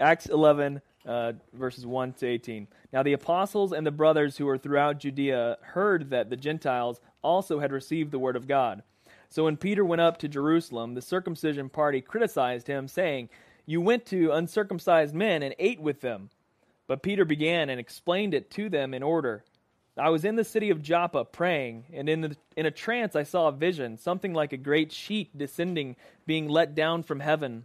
Acts 11, uh, verses 1 to 18. Now the apostles and the brothers who were throughout Judea heard that the Gentiles also had received the word of God. So when Peter went up to Jerusalem, the circumcision party criticized him, saying, You went to uncircumcised men and ate with them. But Peter began and explained it to them in order. I was in the city of Joppa praying, and in, the, in a trance I saw a vision, something like a great sheet descending, being let down from heaven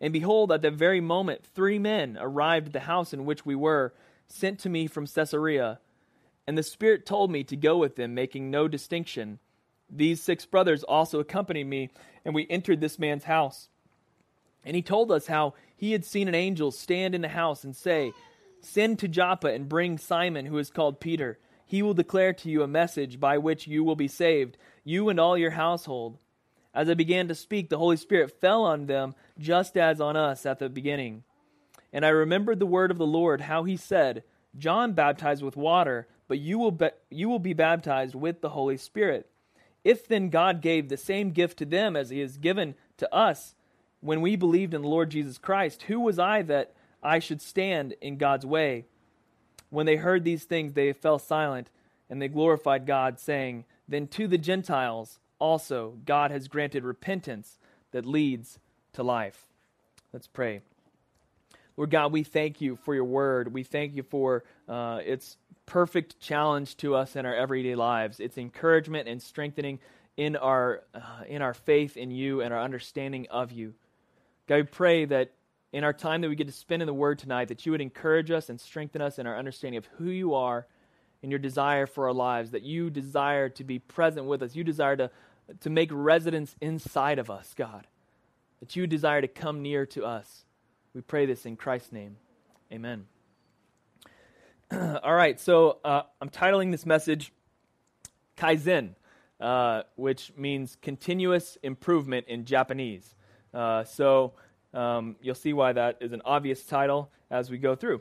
And behold, at that very moment, three men arrived at the house in which we were, sent to me from Caesarea. And the Spirit told me to go with them, making no distinction. These six brothers also accompanied me, and we entered this man's house. And he told us how he had seen an angel stand in the house and say, Send to Joppa and bring Simon, who is called Peter. He will declare to you a message by which you will be saved, you and all your household. As I began to speak, the Holy Spirit fell on them, just as on us at the beginning. And I remembered the word of the Lord, how he said, John baptized with water, but you will, be, you will be baptized with the Holy Spirit. If then God gave the same gift to them as he has given to us when we believed in the Lord Jesus Christ, who was I that I should stand in God's way. When they heard these things, they fell silent, and they glorified God, saying, Then to the Gentiles also God has granted repentance that leads to life. Let's pray. Lord God, we thank you for your word. We thank you for uh, its perfect challenge to us in our everyday lives, its encouragement and strengthening in our, uh, in our faith in you and our understanding of you. God, we pray that in our time that we get to spend in the Word tonight, that you would encourage us and strengthen us in our understanding of who you are and your desire for our lives, that you desire to be present with us. You desire to, to make residence inside of us, God, that you desire to come near to us. We pray this in Christ's name. Amen. All right, so uh, I'm titling this message Kaizen, uh, which means continuous improvement in Japanese. Uh, so, um, you'll see why that is an obvious title as we go through.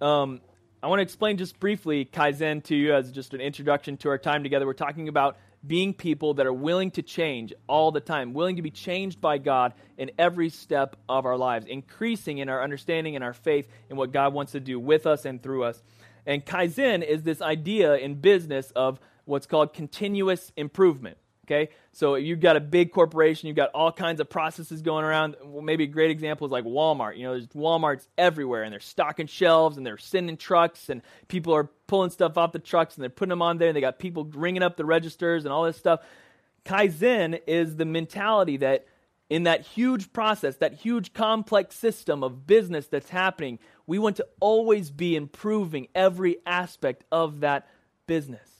Um, I want to explain just briefly Kaizen to you as just an introduction to our time together. We're talking about being people that are willing to change all the time, willing to be changed by God in every step of our lives, increasing in our understanding and our faith in what God wants to do with us and through us. And Kaizen is this idea in business of what's called continuous improvement. Okay, so you've got a big corporation, you've got all kinds of processes going around. Well, maybe a great example is like Walmart. You know, there's Walmarts everywhere, and they're stocking shelves, and they're sending trucks, and people are pulling stuff off the trucks, and they're putting them on there, and they got people ringing up the registers and all this stuff. Kaizen is the mentality that in that huge process, that huge complex system of business that's happening, we want to always be improving every aspect of that business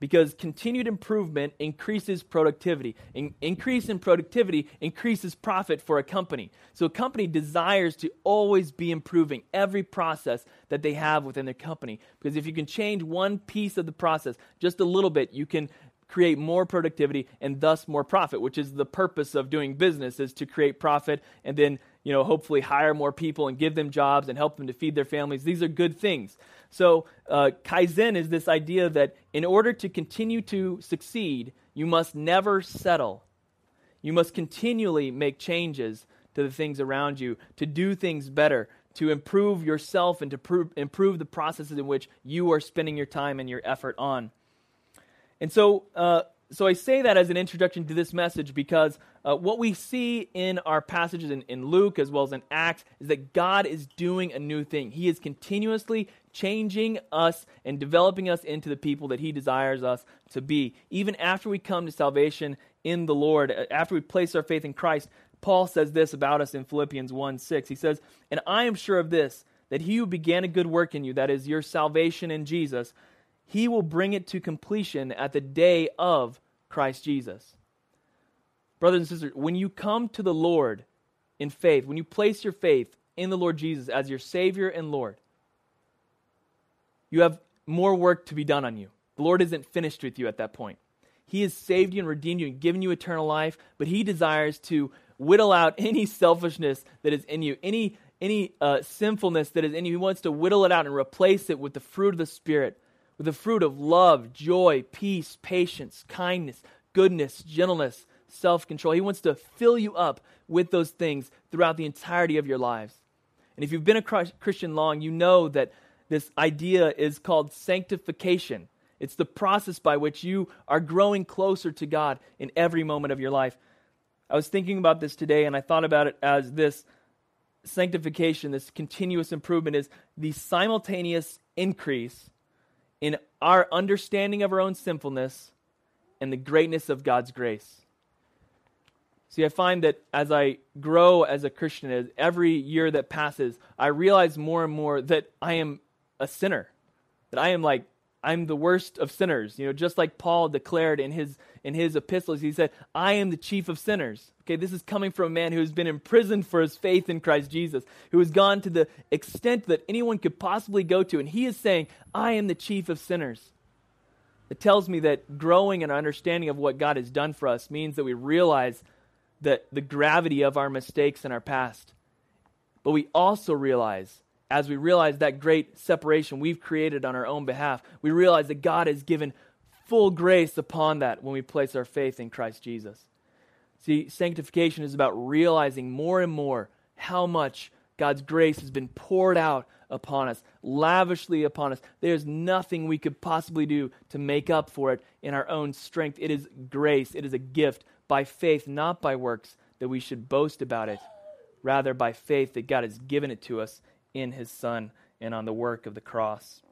because continued improvement increases productivity. In- increase in productivity increases profit for a company. So a company desires to always be improving every process that they have within their company. Because if you can change one piece of the process just a little bit, you can create more productivity and thus more profit, which is the purpose of doing business is to create profit and then, you know, hopefully hire more people and give them jobs and help them to feed their families. These are good things. So, uh, Kaizen is this idea that in order to continue to succeed, you must never settle. You must continually make changes to the things around you, to do things better, to improve yourself, and to prove, improve the processes in which you are spending your time and your effort on. And so, uh, so I say that as an introduction to this message because uh, what we see in our passages in, in Luke as well as in Acts is that God is doing a new thing. He is continuously changing us and developing us into the people that He desires us to be. Even after we come to salvation in the Lord, uh, after we place our faith in Christ, Paul says this about us in Philippians 1 6. He says, And I am sure of this, that he who began a good work in you, that is your salvation in Jesus, he will bring it to completion at the day of Christ Jesus. Brothers and sisters, when you come to the Lord in faith, when you place your faith in the Lord Jesus as your Savior and Lord, you have more work to be done on you. The Lord isn't finished with you at that point. He has saved you and redeemed you and given you eternal life, but He desires to whittle out any selfishness that is in you, any, any uh, sinfulness that is in you. He wants to whittle it out and replace it with the fruit of the Spirit, with the fruit of love, joy, peace, patience, kindness, goodness, gentleness, self control. He wants to fill you up with those things throughout the entirety of your lives. And if you've been a Christian long, you know that this idea is called sanctification. It's the process by which you are growing closer to God in every moment of your life. I was thinking about this today, and I thought about it as this sanctification, this continuous improvement, is the simultaneous increase in our understanding of our own sinfulness and the greatness of God's grace. See, I find that as I grow as a Christian, as every year that passes, I realize more and more that I am a sinner, that I am like I'm the worst of sinners. You know, just like Paul declared in his in his epistles, he said, "I am the chief of sinners." Okay, this is coming from a man who has been imprisoned for his faith in Christ Jesus, who has gone to the extent that anyone could possibly go to, and he is saying, "I am the chief of sinners." It tells me that growing in our understanding of what God has done for us means that we realize that the gravity of our mistakes in our past. But we also realize as we realize that great separation we've created on our own behalf, we realize that God has given full grace upon that when we place our faith in Christ Jesus. See, sanctification is about realizing more and more how much God's grace has been poured out upon us, lavishly upon us. There's nothing we could possibly do to make up for it in our own strength. It is grace, it is a gift by faith, not by works, that we should boast about it. Rather, by faith that God has given it to us in his Son and on the work of the cross.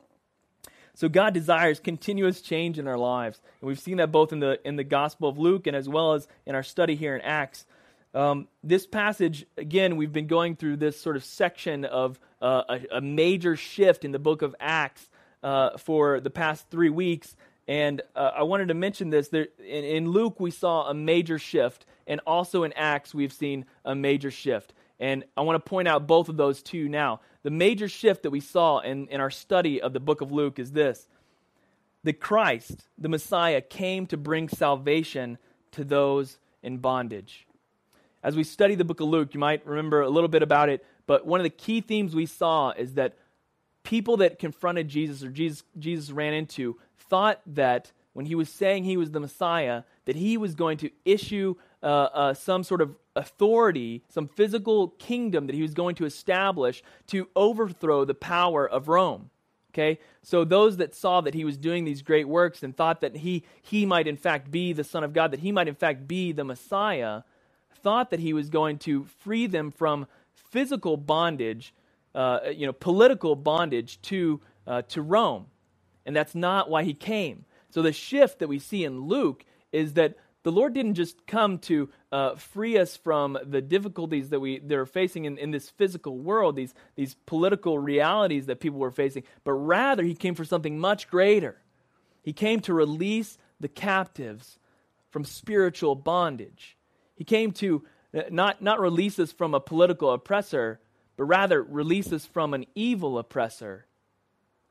So God desires continuous change in our lives. And we've seen that both in the, in the Gospel of Luke and as well as in our study here in Acts. Um, this passage, again, we've been going through this sort of section of uh, a, a, major shift in the book of Acts uh, for the past three weeks. And uh, I wanted to mention this. There, in, in Luke, we saw a major shift, and also in Acts, we've seen a major shift. And I want to point out both of those two now. The major shift that we saw in, in our study of the book of Luke is this that Christ, the Messiah, came to bring salvation to those in bondage. As we study the book of Luke, you might remember a little bit about it, but one of the key themes we saw is that people that confronted Jesus or Jesus, Jesus ran into thought that when he was saying he was the Messiah, that he was going to issue uh, uh, some sort of authority, some physical kingdom that he was going to establish to overthrow the power of Rome. Okay? So those that saw that he was doing these great works and thought that he, he might in fact be the Son of God, that he might in fact be the Messiah, thought that he was going to free them from physical bondage, uh, you know, political bondage to, uh, to Rome. And that's not why he came. So the shift that we see in Luke is that the Lord didn't just come to uh, free us from the difficulties that we that are facing in, in this physical world, these, these political realities that people were facing, but rather He came for something much greater. He came to release the captives from spiritual bondage. He came to uh, not, not release us from a political oppressor, but rather release us from an evil oppressor,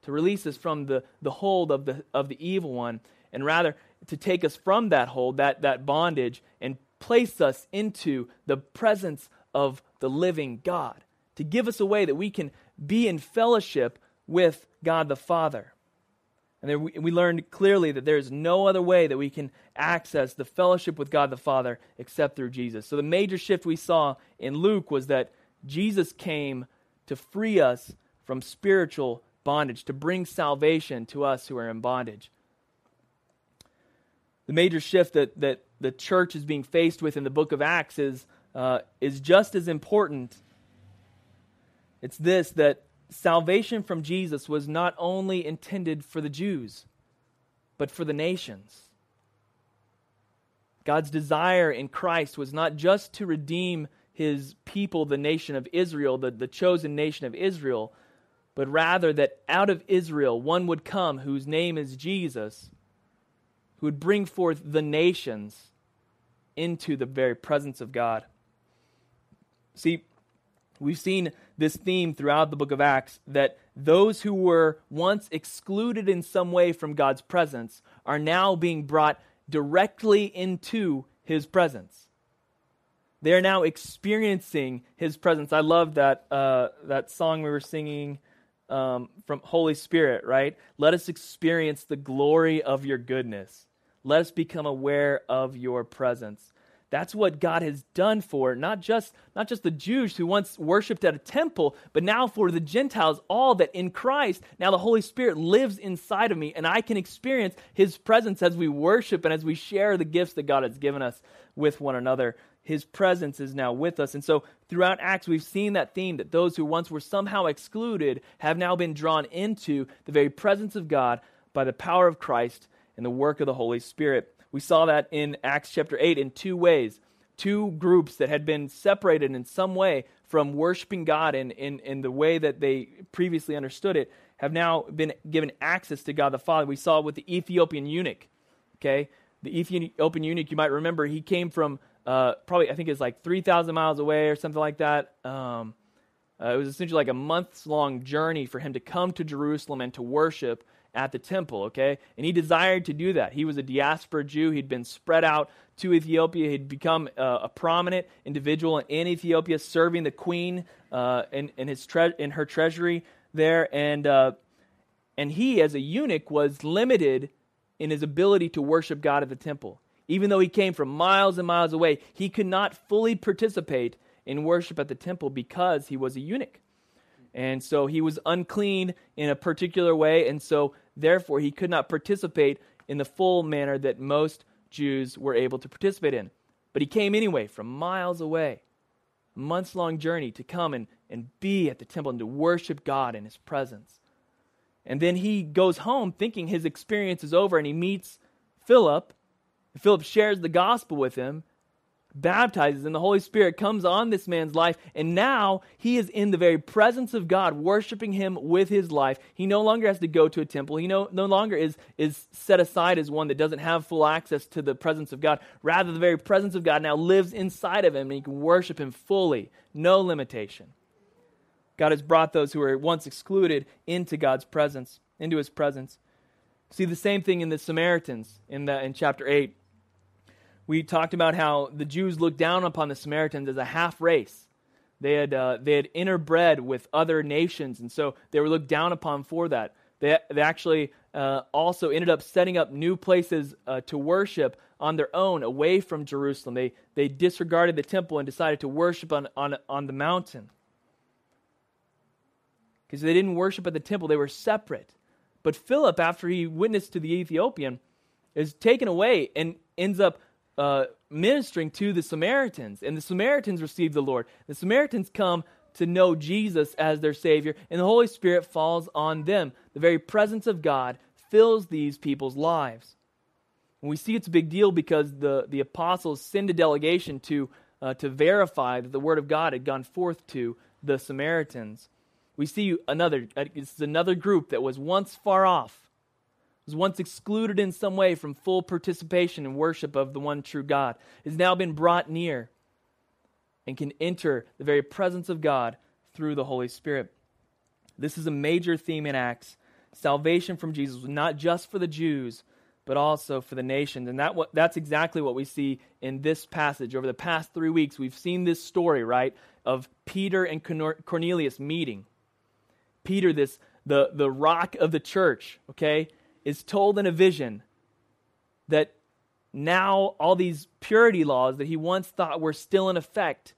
to release us from the, the hold of the, of the evil one, and rather to take us from that hold, that, that bondage, and place us into the presence of the living God, to give us a way that we can be in fellowship with God the Father. And we, we learned clearly that there is no other way that we can access the fellowship with God the Father except through Jesus. So the major shift we saw in Luke was that Jesus came to free us from spiritual bondage, to bring salvation to us who are in bondage. The major shift that, that the church is being faced with in the book of Acts is, uh, is just as important. It's this that salvation from Jesus was not only intended for the Jews, but for the nations. God's desire in Christ was not just to redeem his people, the nation of Israel, the, the chosen nation of Israel, but rather that out of Israel one would come whose name is Jesus who would bring forth the nations into the very presence of God. See, we've seen this theme throughout the book of Acts that those who were once excluded in some way from God's presence are now being brought directly into his presence. They are now experiencing his presence. I love that, uh, that song we were singing um, from Holy Spirit, right? Let us experience the glory of your goodness. Let us become aware of your presence. That's what God has done for not just not just the Jews who once worshipped at a temple, but now for the Gentiles, all that in Christ, now the Holy Spirit lives inside of me and I can experience his presence as we worship and as we share the gifts that God has given us with one another. His presence is now with us. And so throughout Acts, we've seen that theme that those who once were somehow excluded have now been drawn into the very presence of God by the power of Christ and the work of the Holy Spirit. We saw that in Acts chapter 8 in two ways. Two groups that had been separated in some way from worshiping God in, in, in the way that they previously understood it have now been given access to God the Father. We saw with the Ethiopian eunuch. Okay? The Ethiopian eunuch, you might remember, he came from uh, probably, I think it's like 3,000 miles away or something like that. Um, uh, it was essentially like a months long journey for him to come to Jerusalem and to worship at the temple, okay? And he desired to do that. He was a diaspora Jew. He'd been spread out to Ethiopia. He'd become uh, a prominent individual in Ethiopia, serving the queen uh, in, in, his tre- in her treasury there. And, uh, and he, as a eunuch, was limited in his ability to worship God at the temple. Even though he came from miles and miles away, he could not fully participate in worship at the temple because he was a eunuch. And so he was unclean in a particular way, and so Therefore, he could not participate in the full manner that most Jews were able to participate in. But he came anyway from miles away, a months long journey to come and, and be at the temple and to worship God in his presence. And then he goes home thinking his experience is over and he meets Philip. Philip shares the gospel with him baptizes and the Holy Spirit comes on this man's life, and now he is in the very presence of God, worshiping him with his life. He no longer has to go to a temple. He no, no longer is, is set aside as one that doesn't have full access to the presence of God. Rather, the very presence of God now lives inside of him, and he can worship him fully, no limitation. God has brought those who were once excluded into God's presence, into his presence. See the same thing in the Samaritans in, the, in chapter 8 we talked about how the Jews looked down upon the Samaritans as a half race. They had, uh, they had interbred with other nations, and so they were looked down upon for that. They, they actually uh, also ended up setting up new places uh, to worship on their own away from Jerusalem. They, they disregarded the temple and decided to worship on, on, on the mountain. Because they didn't worship at the temple, they were separate. But Philip, after he witnessed to the Ethiopian, is taken away and ends up uh, ministering to the Samaritans, and the Samaritans receive the Lord. The Samaritans come to know Jesus as their Savior, and the Holy Spirit falls on them. The very presence of God fills these people's lives. And we see it's a big deal because the, the apostles send a delegation to, uh, to verify that the Word of God had gone forth to the Samaritans. We see another, uh, this is another group that was once far off, was once excluded in some way from full participation in worship of the one true God, has now been brought near and can enter the very presence of God through the Holy Spirit. This is a major theme in Acts. Salvation from Jesus was not just for the Jews, but also for the nations. And that, that's exactly what we see in this passage. Over the past three weeks, we've seen this story, right, of Peter and Cornelius meeting. Peter, this the, the rock of the church, okay? Is told in a vision that now all these purity laws that he once thought were still in effect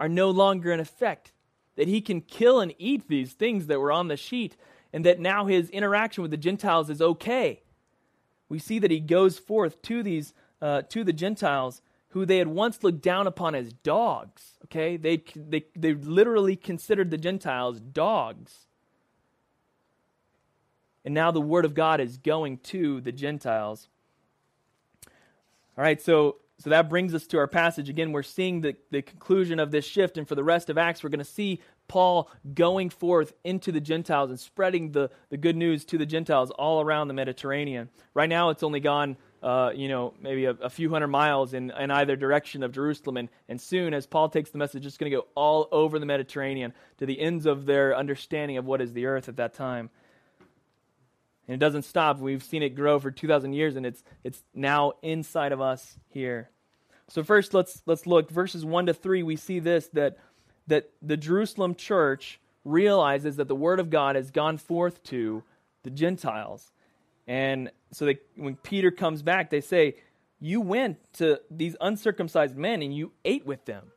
are no longer in effect. That he can kill and eat these things that were on the sheet, and that now his interaction with the Gentiles is okay. We see that he goes forth to these uh, to the Gentiles who they had once looked down upon as dogs. Okay, they they they literally considered the Gentiles dogs. And now the word of God is going to the Gentiles. All right, so so that brings us to our passage. Again, we're seeing the, the conclusion of this shift. And for the rest of Acts, we're going to see Paul going forth into the Gentiles and spreading the, the good news to the Gentiles all around the Mediterranean. Right now, it's only gone uh, you know, maybe a, a, few hundred miles in, in either direction of Jerusalem. And, and soon, as Paul takes the message, it's going to go all over the Mediterranean to the ends of their understanding of what is the earth at that time. And it doesn't stop. We've seen it grow for 2,000 years, and it's, it's now inside of us here. So first, let's, let's look. Verses 1 to 3, we see this, that, that the Jerusalem church realizes that the word of God has gone forth to the Gentiles. And so they, when Peter comes back, they say, You went to these uncircumcised men and you ate with them.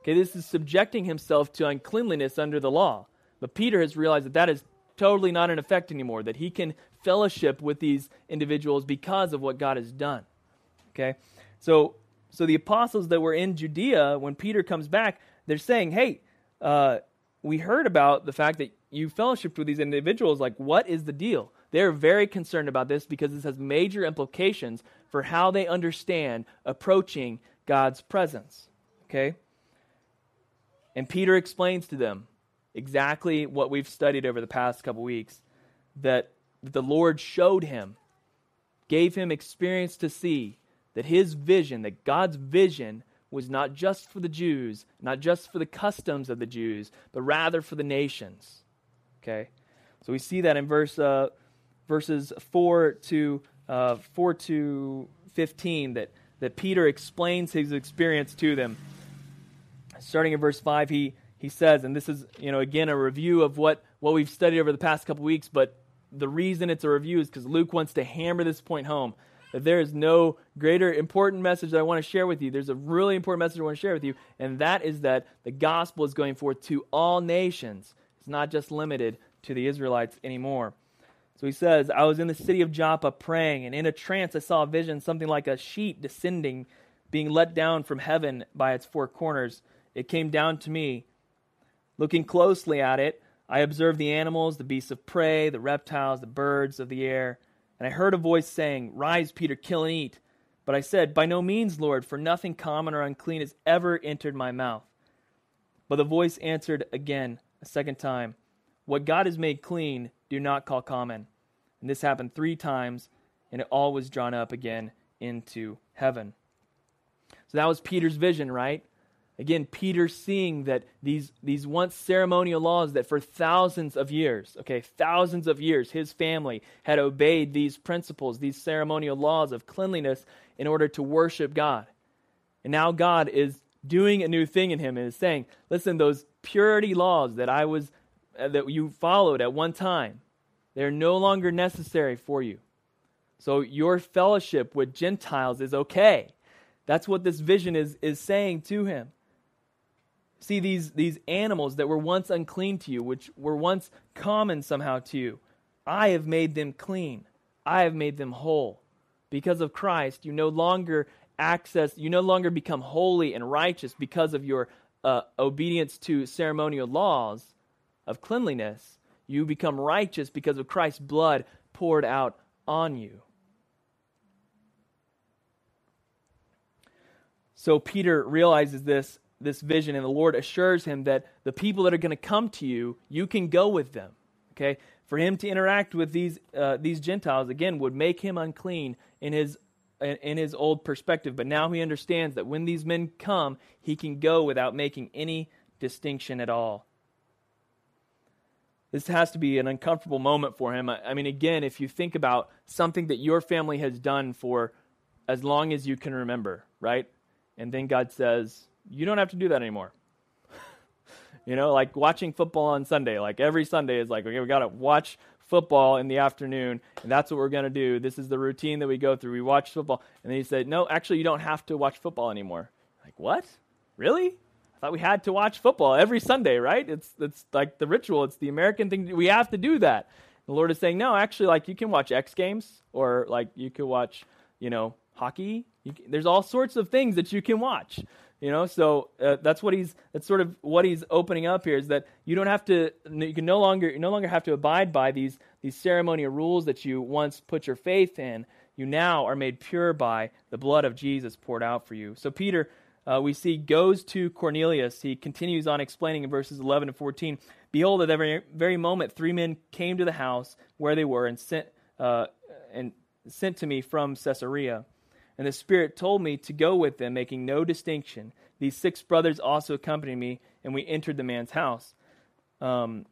Okay, this is subjecting himself to uncleanliness under the law. But Peter has realized that that is totally not in effect anymore, that he can fellowship with these individuals because of what God has done. Okay? So, so the apostles that were in Judea, when Peter comes back, they're saying, Hey, uh, we heard about the fact that you fellowshiped with these individuals. Like, what is the deal? They're very concerned about this because this has major implications for how they understand approaching God's presence. Okay? And Peter explains to them exactly what we've studied over the past couple weeks that the Lord showed him, gave him experience to see that his vision, that God's vision, was not just for the Jews, not just for the customs of the Jews, but rather for the nations. Okay? So we see that in verse uh, verses 4 to, uh, 4 to 15 that, that Peter explains his experience to them. Starting in verse 5, he, he says, and this is, you know, again, a review of what, what we've studied over the past couple weeks, but the reason it's a review is because Luke wants to hammer this point home that there is no greater important message that I want to share with you. There's a really important message I want to share with you, and that is that the gospel is going forth to all nations. It's not just limited to the Israelites anymore. So he says, I was in the city of Joppa praying, and in a trance I saw a vision, something like a sheet descending, being let down from heaven by its four corners. It came down to me. Looking closely at it, I observed the animals, the beasts of prey, the reptiles, the birds of the air. And I heard a voice saying, Rise, Peter, kill and eat. But I said, By no means, Lord, for nothing common or unclean has ever entered my mouth. But the voice answered again, a second time, What God has made clean, do not call common. And this happened three times, and it all was drawn up again into heaven. So that was Peter's vision, right? Again, Peter seeing that these, these once ceremonial laws that for thousands of years, okay, thousands of years, his family had obeyed these principles, these ceremonial laws of cleanliness in order to worship God. And now God is doing a new thing in him and is saying, listen, those purity laws that I was, uh, that you followed at one time, they're no longer necessary for you. So your fellowship with Gentiles is okay. That's what this vision is, is saying to him. See, these, these animals that were once unclean to you, which were once common somehow to you, I have made them clean. I have made them whole. Because of Christ, you no longer access, you no longer become holy and righteous because of your uh, obedience to ceremonial laws of cleanliness you become righteous because of Christ's blood poured out on you. So Peter realizes this this vision and the Lord assures him that the people that are going to come to you, you can go with them. Okay? For him to interact with these uh, these Gentiles again would make him unclean in his in his old perspective, but now he understands that when these men come, he can go without making any distinction at all. This has to be an uncomfortable moment for him. I, mean, again, if you think about something that your family has done for as long as you can remember, right? And then God says, you don't have to do that anymore. you know, like watching football on Sunday. Like every Sunday is like, okay, we got to watch football in the afternoon, and that's what we're going to do. This is the routine that we go through. We watch football. And then he said, no, actually, you don't have to watch football anymore. Like, what? Really? I thought we had to watch football every Sunday, right? It's it's like the ritual. It's the American thing. We have to do that. The Lord is saying, no, actually, like you can watch X Games or like you could watch, you know, hockey. Can, there's all sorts of things that you can watch. You know, so uh, that's what he's that's sort of what he's opening up here is that you don't have to you can no longer you no longer have to abide by these these ceremonial rules that you once put your faith in. You now are made pure by the blood of Jesus poured out for you. So Peter uh, we see goes to Cornelius. He continues on explaining in verses 11 and 14 Behold, at that very, very moment, three men came to the house where they were and sent, uh, and sent to me from Caesarea. And the Spirit told me to go with them, making no distinction. These six brothers also accompanied me, and we entered the man's house. Um,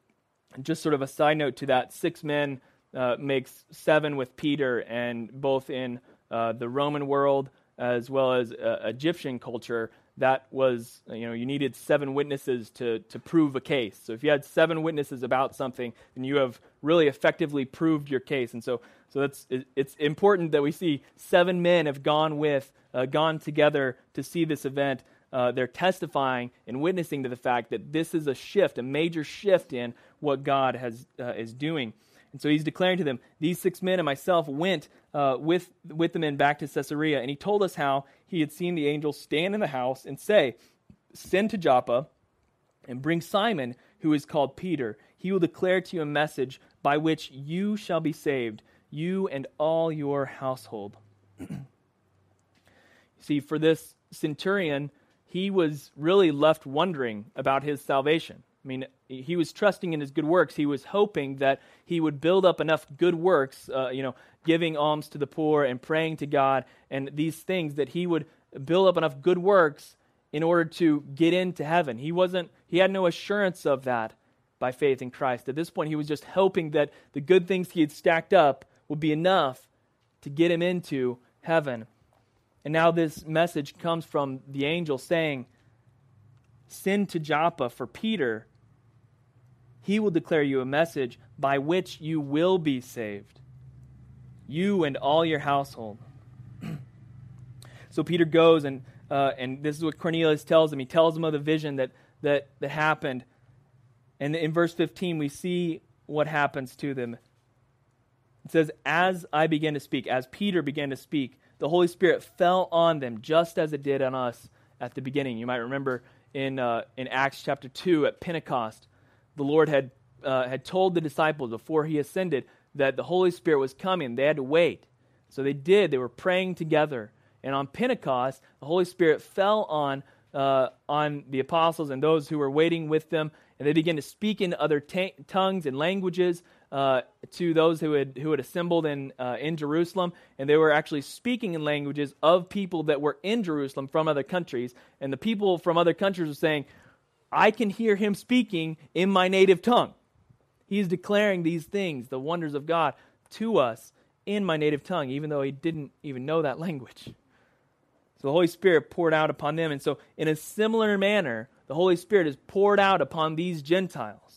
just sort of a side note to that six men uh, makes seven with Peter, and both in uh, the Roman world as well as uh, Egyptian culture, that was, you know, you needed seven witnesses to, to prove a case. So if you had seven witnesses about something, then you have really effectively proved your case. And so, so it's important that we see seven men have gone with, uh, gone together to see this event. Uh, they're testifying and witnessing to the fact that this is a shift, a major shift in what God has, uh, is doing. And so he's declaring to them, These six men and myself went uh, with, with the men back to Caesarea. And he told us how he had seen the angel stand in the house and say, Send to Joppa and bring Simon, who is called Peter. He will declare to you a message by which you shall be saved, you and all your household. See, for this centurion, he was really left wondering about his salvation. I mean, he was trusting in his good works. He was hoping that he would build up enough good works, uh, you know, giving alms to the poor and praying to God and these things that he would build up enough good works in order to get into heaven. He wasn't he had no assurance of that by faith in Christ. At this point, he was just hoping that the good things he had stacked up would be enough to get him into heaven. And now this message comes from the angel saying, Send to Joppa for Peter he will declare you a message by which you will be saved, you and all your household. so Peter goes, and, uh, and this is what Cornelius tells him. He tells him of the vision that, that, that happened. And in verse 15, we see what happens to them. It says, As I began to speak, as Peter began to speak, the Holy Spirit fell on them just as it did on us at the beginning. You might remember in, uh, in Acts chapter 2 at Pentecost the Lord had, uh, had told the disciples before he ascended that the Holy Spirit was coming. They had to wait. So they did. They were praying together. And on Pentecost, the Holy Spirit fell on, uh, on the apostles and those who were waiting with them, and they began to speak in other tongues and languages uh, to those who had, who had assembled in, uh, in Jerusalem. And they were actually speaking in languages of people that were in Jerusalem from other countries. And the people from other countries were saying, I can hear him speaking in my native tongue. He's declaring these things, the wonders of God, to us in my native tongue, even though he didn't even know that language. So the Holy Spirit poured out upon them. And so, in a similar manner, the Holy Spirit is poured out upon these Gentiles.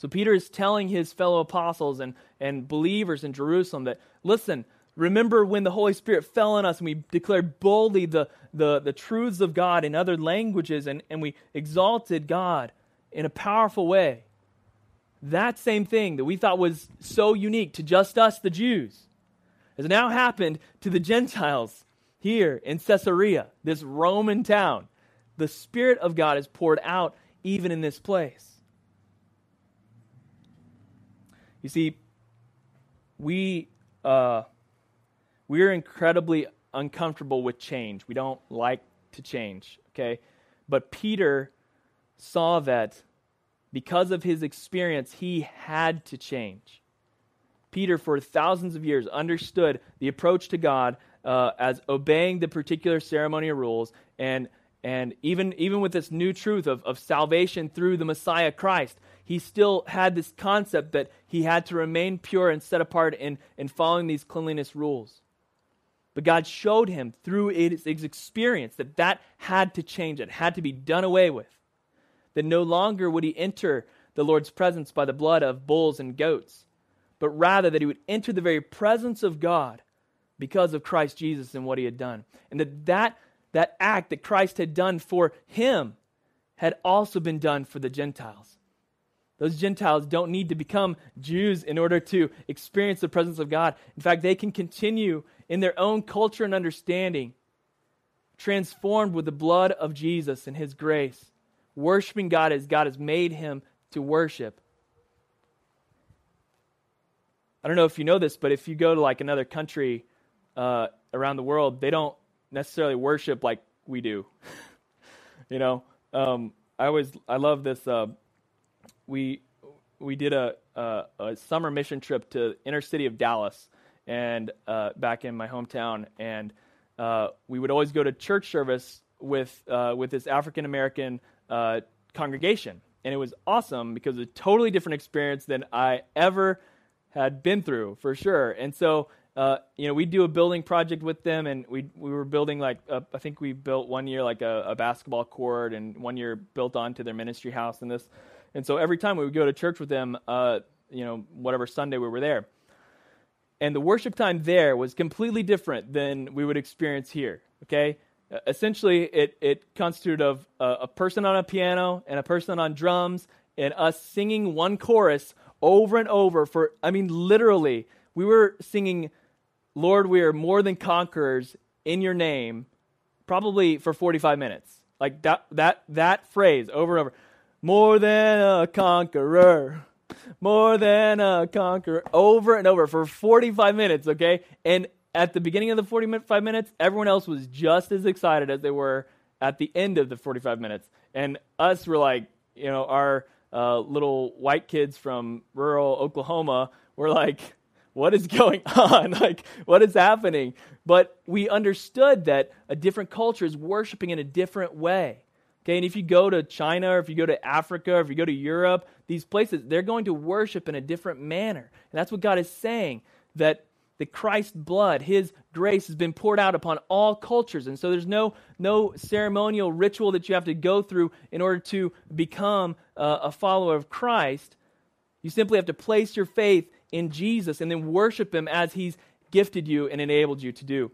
So, Peter is telling his fellow apostles and, and believers in Jerusalem that, listen, Remember when the Holy Spirit fell on us and we declared boldly the, the, the truths of God in other languages and, and we exalted God in a powerful way. That same thing that we thought was so unique to just us, the Jews, has now happened to the Gentiles here in Caesarea, this Roman town. The Spirit of God is poured out even in this place. You see, we. Uh, we're incredibly uncomfortable with change. We don't like to change, okay? But Peter saw that because of his experience, he had to change. Peter, for thousands of years, understood the approach to God uh, as obeying the particular ceremonial rules, and and even even with this new truth of, of salvation through the Messiah Christ, he still had this concept that he had to remain pure and set apart in, in following these cleanliness rules. But God showed him through his experience that that had to change, it had to be done away with. That no longer would he enter the Lord's presence by the blood of bulls and goats, but rather that he would enter the very presence of God because of Christ Jesus and what he had done. And that that, that act that Christ had done for him had also been done for the Gentiles. Those Gentiles don't need to become Jews in order to experience the presence of God. In fact, they can continue in their own culture and understanding, transformed with the blood of Jesus and his grace, worshiping God as God has made him to worship. I don't know if you know this, but if you go to like another country uh, around the world, they don't necessarily worship like we do. you know, um, I always I love this. Uh, we we did a, a, a, summer mission trip to inner city of Dallas, and uh, back in my hometown, and uh, we would always go to church service with uh, with this African American uh, congregation, and it was awesome because it was a totally different experience than I ever had been through for sure. And so, uh, you know, we do a building project with them, and we we were building like a, I think we built one year like a, a basketball court, and one year built onto their ministry house and this. And so every time we would go to church with them, uh, you know, whatever Sunday we were there. And the worship time there was completely different than we would experience here. Okay, essentially it, it constituted of a, a, person on a piano and a person on drums and us singing one chorus over and over for i mean literally we were singing lord we are more than conquerors in your name probably for 45 minutes. Like that that that phrase over and over. More than a conqueror. More than a conqueror. Over and over for 45 minutes okay? And at the beginning of the 45 minutes, everyone else was just as excited as they were at the end of the 45 minutes. And us were like, you know, our uh, little white kids from rural Oklahoma were like, what is going on? like, what is happening? But we understood that a different culture is worshiping in a different way. Okay, and if you go to China or if you go to Africa or if you go to Europe, these places, they're going to worship in a different manner. And that's what God is saying that that Christ's blood, his grace has been poured out upon all cultures. And so there's no, no ceremonial ritual that you have to go through in order to become uh, a follower of Christ. You simply have to place your faith in Jesus and then worship him as he's gifted you and enabled you to do.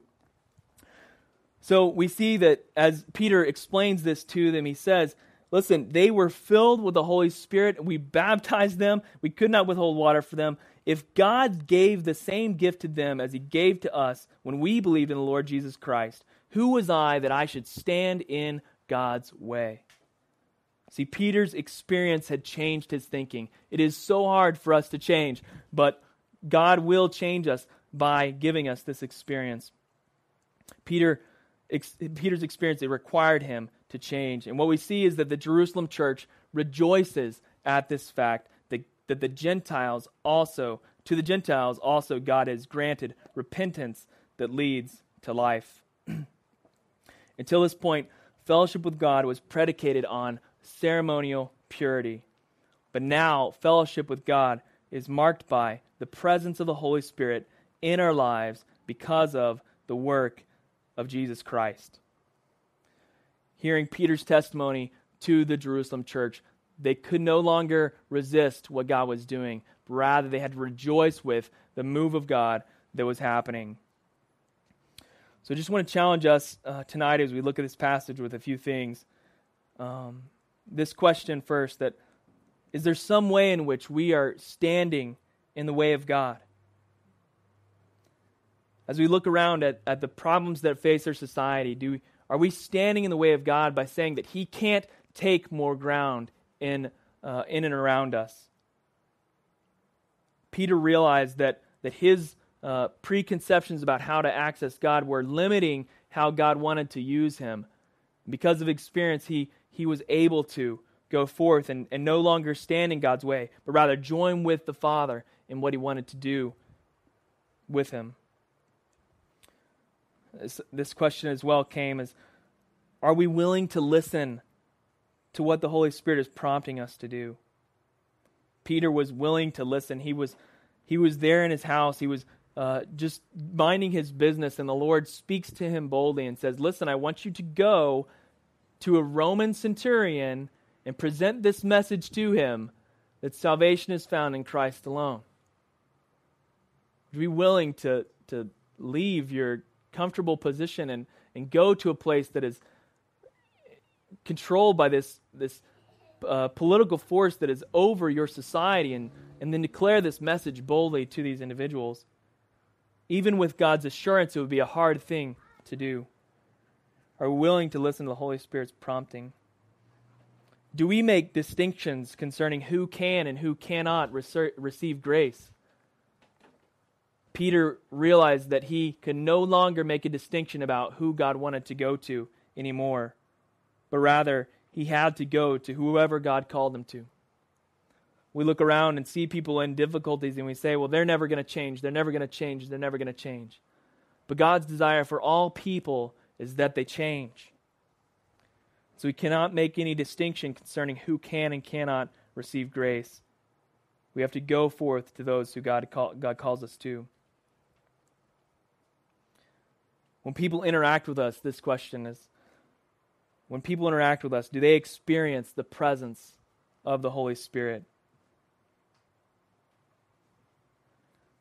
So we see that as Peter explains this to them, he says, Listen, they were filled with the Holy Spirit. We baptized them. We could not withhold water for them. If God gave the same gift to them as he gave to us when we believed in the Lord Jesus Christ, who was I that I should stand in God's way? See, Peter's experience had changed his thinking. It is so hard for us to change, but God will change us by giving us this experience. Peter, ex, Peter's experience, it required him to change. And what we see is that the Jerusalem church rejoices at this fact that the Gentiles also, to the Gentiles also, God has granted repentance that leads to life. Until this point, fellowship with God was predicated on ceremonial purity. But now, fellowship with God is marked by the presence of the Holy Spirit in our lives because of the work of Jesus Christ. Hearing Peter's testimony to the Jerusalem church, they could no longer resist what God was doing. Rather, they had to rejoice with the move of God that was happening. So I just want to challenge us uh, tonight as we look at this passage with a few things. Um, this question first that is there some way in which we are standing in the way of God? As we look around at, at the problems that face our society, do, are we standing in the way of God by saying that He can't take more ground in, uh, in and around us. Peter realized that, that his uh, preconceptions about how to access God were limiting how God wanted to use him. Because of experience, he, he was able to go forth and, and no longer stand in God's way, but rather join with the Father in what he wanted to do with him. This, this question as well came as Are we willing to listen to what the Holy Spirit is prompting us to do. Peter was willing to listen. He was, he was there in his house. He was uh, just minding his business, and the Lord speaks to him boldly and says, Listen, I want you to go to a Roman centurion and present this message to him that salvation is found in Christ alone. Would Be willing to, to leave your comfortable position and, and go to a place that is controlled by this, this uh, political force that is over your society and, and then declare this message boldly to these individuals. Even with God's assurance, it would be a hard thing to do. Are we willing to listen to the Holy Spirit's prompting? Do we make distinctions concerning who can and who cannot receive grace? Peter realized that he could no longer make a distinction about who God wanted to go to anymore but rather he had to go to whoever God called him to. we look around and see people in difficulties and we say, well, they're never going to change. They're never going to change. They're never going to change. But God's desire for all people is that they change. So we cannot make any distinction concerning who can and cannot receive grace. We have to go forth to those who God, call, God calls us to. When people interact with us, this question is when people interact with us, do they experience the presence of the Holy Spirit?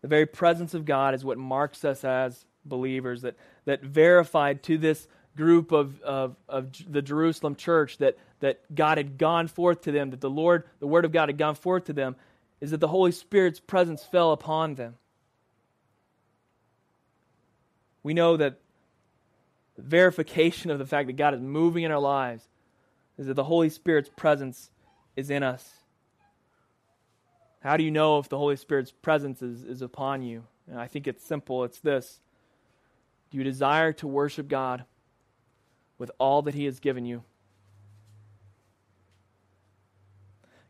The very presence of God is what marks us as believers, that, that verified to this group of, of, of the Jerusalem church that, that God had gone forth to them, that the Lord, the Word of God had gone forth to them, is that the Holy Spirit's presence fell upon them. We know that the verification of the fact that God is moving in our lives is that the Holy Spirit's presence is in us. How do you know if the Holy Spirit's presence is, is upon you? And I think it's simple it's this Do you desire to worship God with all that He has given you?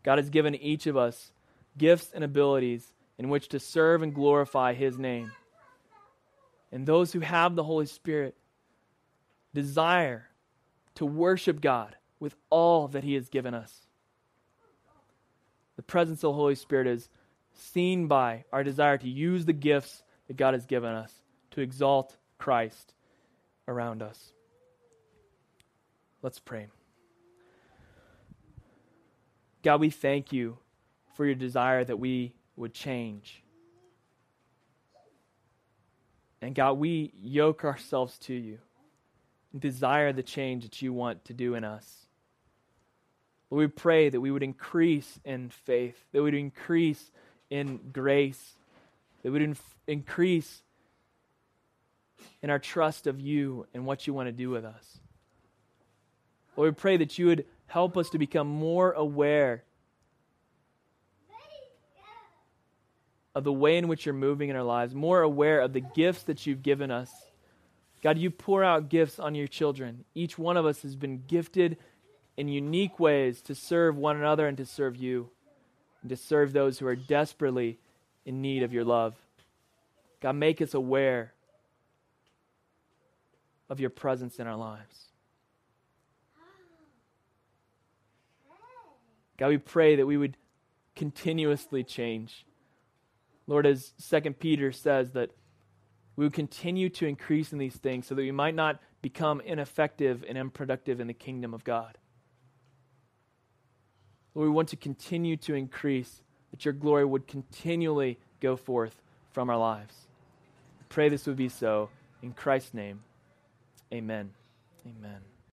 God has given each of us gifts and abilities in which to serve and glorify His name. And those who have the Holy Spirit desire to worship God with all that He has given us. The presence of the Holy Spirit is seen by our desire to use the gifts that God has given us to exalt Christ around us. Let's pray. God, we thank you for your desire that we would change. And God, we yoke ourselves to you and desire the change that you want to do in us. Lord, we pray that we would increase in faith, that we would increase in grace, that we would inf- increase in our trust of you and what you want to do with us. Lord, we pray that you would help us to become more aware of the way in which you're moving in our lives, more aware of the gifts that you've given us. God, you pour out gifts on your children. Each one of us has been gifted in unique ways to serve one another and to serve you, and to serve those who are desperately in need of your love. God, make us aware of your presence in our lives. God, we pray that we would continuously change. Lord, as Second Peter says, that we would continue to increase in these things so that we might not become ineffective and unproductive in the kingdom of God. Lord, we want to continue to increase, that your glory would continually go forth from our lives. pray this would be so. In Christ's name, amen. Amen.